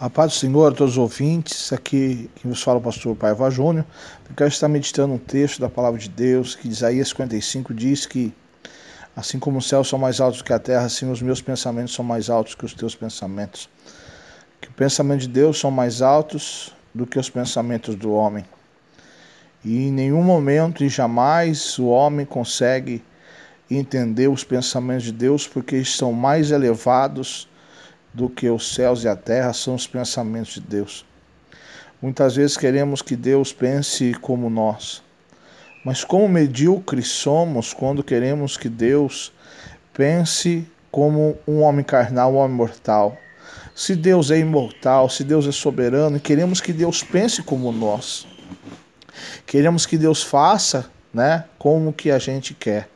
A paz do Senhor a todos os ouvintes, aqui quem vos fala é o pastor Paiva Júnior. Eu quero estar meditando um texto da palavra de Deus, que Isaías 55 diz que assim como os céus são mais altos que a terra, assim os meus pensamentos são mais altos que os teus pensamentos. Que o pensamento de Deus são mais altos do que os pensamentos do homem. E em nenhum momento e jamais o homem consegue entender os pensamentos de Deus porque estão mais elevados do que os céus e a terra são os pensamentos de Deus. Muitas vezes queremos que Deus pense como nós, mas como medíocres somos quando queremos que Deus pense como um homem carnal, um homem mortal. Se Deus é imortal, se Deus é soberano, queremos que Deus pense como nós. Queremos que Deus faça, né, como que a gente quer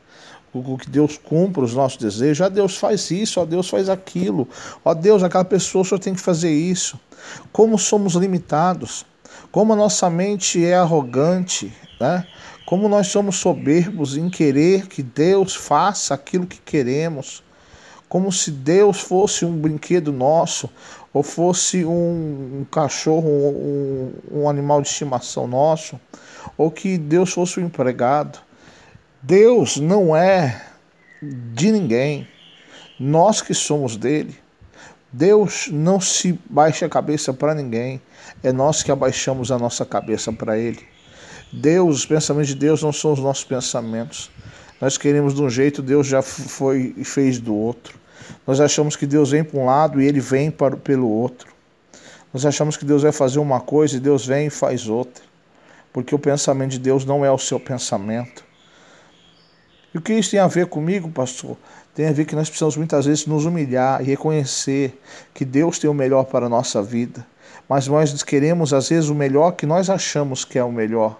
que Deus cumpra os nossos desejos. Ah, Deus faz isso, ó Deus faz aquilo. Ó Deus, aquela pessoa só tem que fazer isso. Como somos limitados, como a nossa mente é arrogante, né? Como nós somos soberbos em querer que Deus faça aquilo que queremos. Como se Deus fosse um brinquedo nosso, ou fosse um, um cachorro, um, um animal de estimação nosso, ou que Deus fosse um empregado. Deus não é de ninguém, nós que somos dele. Deus não se baixa a cabeça para ninguém, é nós que abaixamos a nossa cabeça para ele. Deus, os pensamentos de Deus não são os nossos pensamentos. Nós queremos de um jeito, Deus já foi e fez do outro. Nós achamos que Deus vem para um lado e ele vem para, pelo outro. Nós achamos que Deus vai fazer uma coisa e Deus vem e faz outra. Porque o pensamento de Deus não é o seu pensamento. E o que isso tem a ver comigo, pastor? Tem a ver que nós precisamos muitas vezes nos humilhar e reconhecer que Deus tem o melhor para a nossa vida. Mas nós queremos, às vezes, o melhor que nós achamos que é o melhor.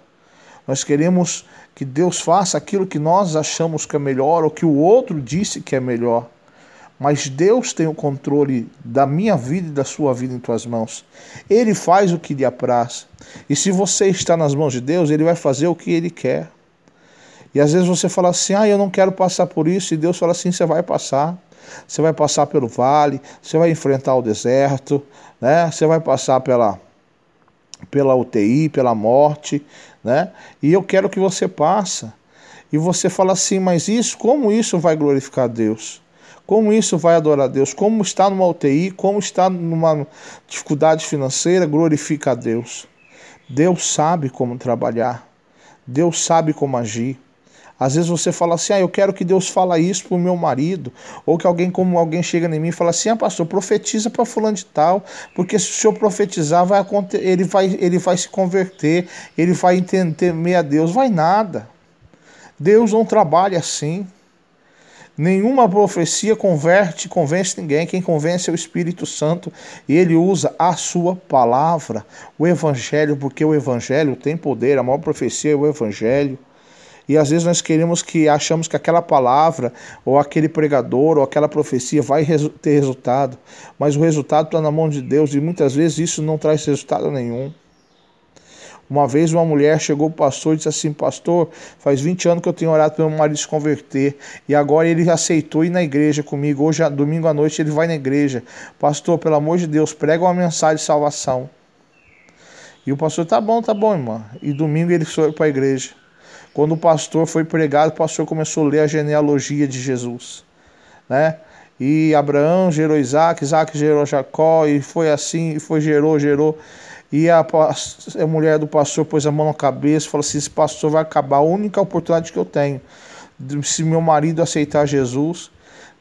Nós queremos que Deus faça aquilo que nós achamos que é melhor ou que o outro disse que é melhor. Mas Deus tem o controle da minha vida e da sua vida em tuas mãos. Ele faz o que lhe apraz. E se você está nas mãos de Deus, ele vai fazer o que ele quer. E às vezes você fala assim: ah, eu não quero passar por isso, e Deus fala assim: você vai passar. Você vai passar pelo vale, você vai enfrentar o deserto, né? Você vai passar pela pela UTI, pela morte, né? E eu quero que você passe. E você fala assim: mas isso, como isso vai glorificar Deus? Como isso vai adorar Deus? Como está numa UTI, como está numa dificuldade financeira, glorifica a Deus. Deus sabe como trabalhar. Deus sabe como agir. Às vezes você fala assim, ah, eu quero que Deus fala isso para o meu marido, ou que alguém como alguém chega em mim e fala assim, ah, pastor, profetiza para fulano de tal, porque se o senhor profetizar, vai ele vai, ele vai se converter, ele vai temer a Deus. Vai nada. Deus não trabalha assim. Nenhuma profecia converte, convence ninguém. Quem convence é o Espírito Santo e ele usa a sua palavra, o Evangelho, porque o Evangelho tem poder. A maior profecia é o Evangelho. E às vezes nós queremos que achamos que aquela palavra, ou aquele pregador, ou aquela profecia vai ter resultado, mas o resultado está na mão de Deus e muitas vezes isso não traz resultado nenhum. Uma vez uma mulher chegou para o pastor e disse assim: Pastor, faz 20 anos que eu tenho orado para meu marido se converter e agora ele aceitou ir na igreja comigo. Hoje, domingo à noite, ele vai na igreja. Pastor, pelo amor de Deus, prega uma mensagem de salvação. E o pastor: Tá bom, tá bom, irmã. E domingo ele foi para a igreja. Quando o pastor foi pregado, o pastor começou a ler a genealogia de Jesus, né? E Abraão gerou Isaac, Isaac gerou Jacó, e foi assim, e foi, gerou, gerou. E a, a mulher do pastor pôs a mão na cabeça e falou assim: esse pastor vai acabar, a única oportunidade que eu tenho. Se meu marido aceitar Jesus,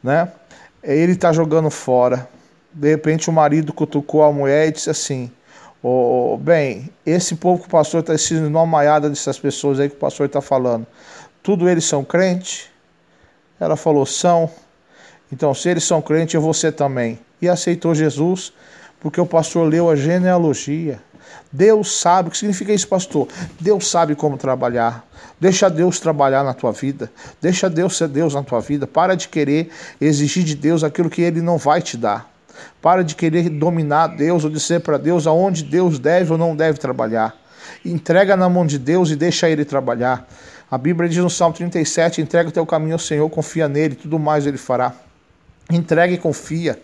né? Ele está jogando fora. De repente o marido cutucou a mulher e disse assim: Oh, bem, esse povo que o pastor está ensinando, uma maiada dessas pessoas aí que o pastor está falando, tudo eles são crentes? Ela falou, são. Então, se eles são crentes, eu vou ser também. E aceitou Jesus, porque o pastor leu a genealogia. Deus sabe, o que significa isso, pastor? Deus sabe como trabalhar. Deixa Deus trabalhar na tua vida. Deixa Deus ser Deus na tua vida. Para de querer exigir de Deus aquilo que Ele não vai te dar. Para de querer dominar Deus ou dizer para Deus aonde Deus deve ou não deve trabalhar. Entrega na mão de Deus e deixa Ele trabalhar. A Bíblia diz no Salmo 37: entrega o teu caminho ao Senhor, confia nele, tudo mais Ele fará. Entrega e confia.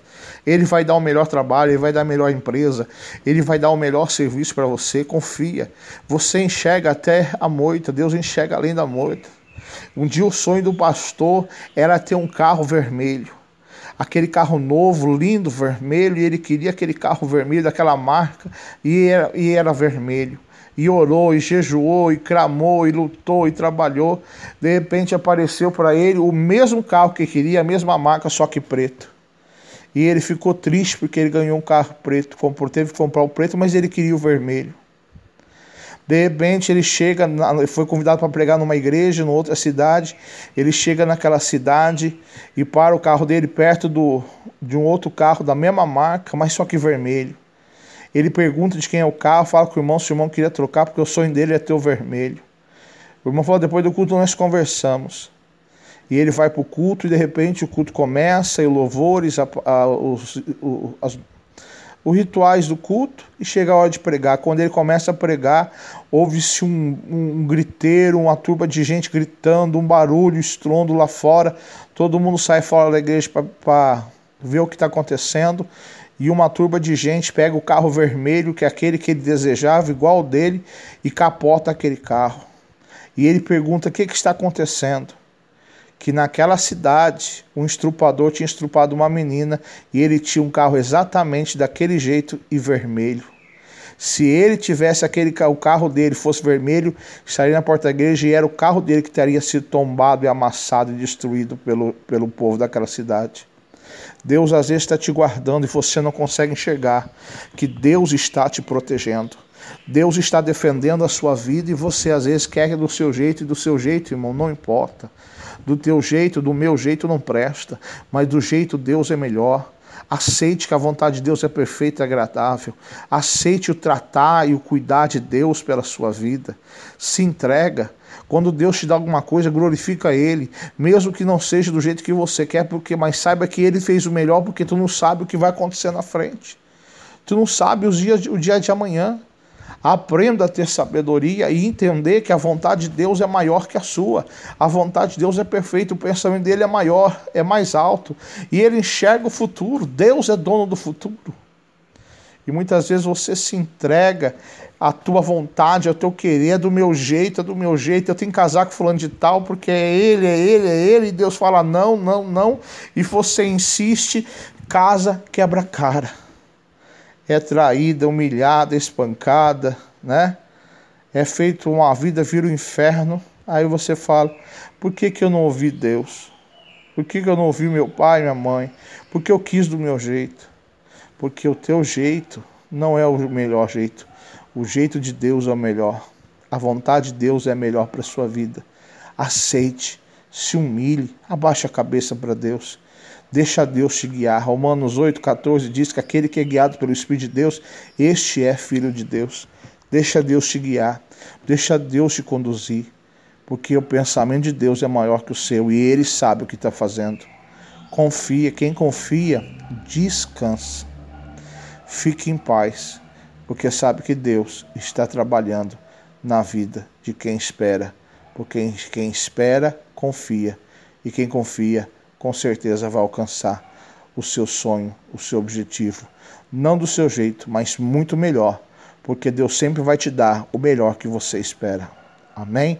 Ele vai dar o melhor trabalho, ele vai dar a melhor empresa, ele vai dar o melhor serviço para você. Confia. Você enxerga até a moita, Deus enxerga além da moita. Um dia o sonho do pastor era ter um carro vermelho. Aquele carro novo, lindo, vermelho, e ele queria aquele carro vermelho daquela marca, e era, e era vermelho e orou, e jejuou, e clamou, e lutou, e trabalhou. De repente apareceu para ele o mesmo carro que queria, a mesma marca, só que preto. E ele ficou triste porque ele ganhou um carro preto, comprou, teve que comprar o preto, mas ele queria o vermelho. De repente ele chega, foi convidado para pregar numa igreja, em outra cidade. Ele chega naquela cidade e para o carro dele perto do, de um outro carro da mesma marca, mas só que vermelho. Ele pergunta de quem é o carro, fala com o irmão se o irmão queria trocar, porque o sonho dele é ter o vermelho. O irmão falou: depois do culto nós conversamos. E ele vai para o culto e de repente o culto começa, e louvores, a, a, os, o, as, os rituais do culto, e chega a hora de pregar. Quando ele começa a pregar, ouve-se um, um, um griteiro, uma turba de gente gritando, um barulho, estrondo lá fora. Todo mundo sai fora da igreja para ver o que está acontecendo e uma turba de gente pega o carro vermelho, que é aquele que ele desejava, igual o dele, e capota aquele carro. E ele pergunta o que, que está acontecendo. Que naquela cidade um estrupador tinha estrupado uma menina e ele tinha um carro exatamente daquele jeito e vermelho. Se ele tivesse aquele o carro dele fosse vermelho, estaria na porta da igreja e era o carro dele que teria sido tombado e amassado e destruído pelo, pelo povo daquela cidade. Deus às vezes está te guardando e você não consegue enxergar que Deus está te protegendo. Deus está defendendo a sua vida e você às vezes quer do seu jeito e do seu jeito, irmão, não importa. Do teu jeito, do meu jeito não presta, mas do jeito Deus é melhor. Aceite que a vontade de Deus é perfeita e agradável. Aceite o tratar e o cuidar de Deus pela sua vida. Se entrega. Quando Deus te dá alguma coisa, glorifica Ele, mesmo que não seja do jeito que você quer, porque mas saiba que Ele fez o melhor, porque tu não sabe o que vai acontecer na frente. Tu não sabe os dias, o dia de amanhã. Aprenda a ter sabedoria e entender que a vontade de Deus é maior que a sua. A vontade de Deus é perfeita, o pensamento dele é maior, é mais alto. E ele enxerga o futuro. Deus é dono do futuro. E muitas vezes você se entrega à tua vontade, ao teu querer, é do meu jeito, é do meu jeito. Eu tenho que casar com fulano de tal porque é ele, é ele, é ele. E Deus fala não, não, não. E você insiste, casa, quebra cara é traída, humilhada, espancada, né? É feito uma vida, vira o um inferno. Aí você fala: por que, que eu não ouvi Deus? Por que, que eu não ouvi meu pai, minha mãe? Porque eu quis do meu jeito. Porque o teu jeito não é o melhor jeito. O jeito de Deus é o melhor. A vontade de Deus é melhor para a sua vida. Aceite, se humilhe, abaixe a cabeça para Deus. Deixa Deus te guiar. Romanos 8,14 diz que aquele que é guiado pelo Espírito de Deus, este é filho de Deus. Deixa Deus te guiar. Deixa Deus te conduzir. Porque o pensamento de Deus é maior que o seu e ele sabe o que está fazendo. Confia. Quem confia, descansa. Fique em paz, porque sabe que Deus está trabalhando na vida de quem espera. Porque quem espera, confia. E quem confia, com certeza vai alcançar o seu sonho, o seu objetivo. Não do seu jeito, mas muito melhor, porque Deus sempre vai te dar o melhor que você espera. Amém?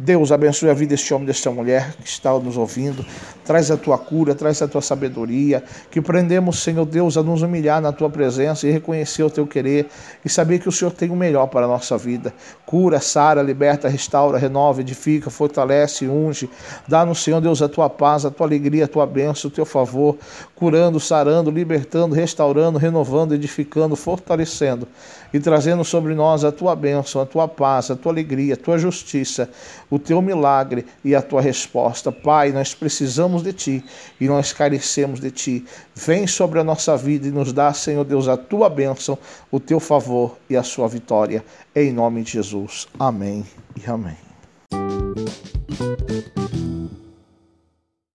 Deus abençoe a vida deste homem, desta mulher que está nos ouvindo. Traz a tua cura, traz a tua sabedoria. Que prendemos, Senhor Deus, a nos humilhar na tua presença e reconhecer o teu querer e saber que o Senhor tem o melhor para a nossa vida. Cura, sara, liberta, restaura, renova, edifica, fortalece, unge. Dá-nos, Senhor Deus, a tua paz, a tua alegria, a tua bênção, o teu favor. Curando, sarando, libertando, restaurando, renovando, edificando, fortalecendo e trazendo sobre nós a tua bênção, a tua paz, a tua alegria, a tua justiça o teu milagre e a tua resposta. Pai, nós precisamos de ti e nós carecemos de ti. Vem sobre a nossa vida e nos dá, Senhor Deus, a tua bênção, o teu favor e a sua vitória. Em nome de Jesus. Amém e amém.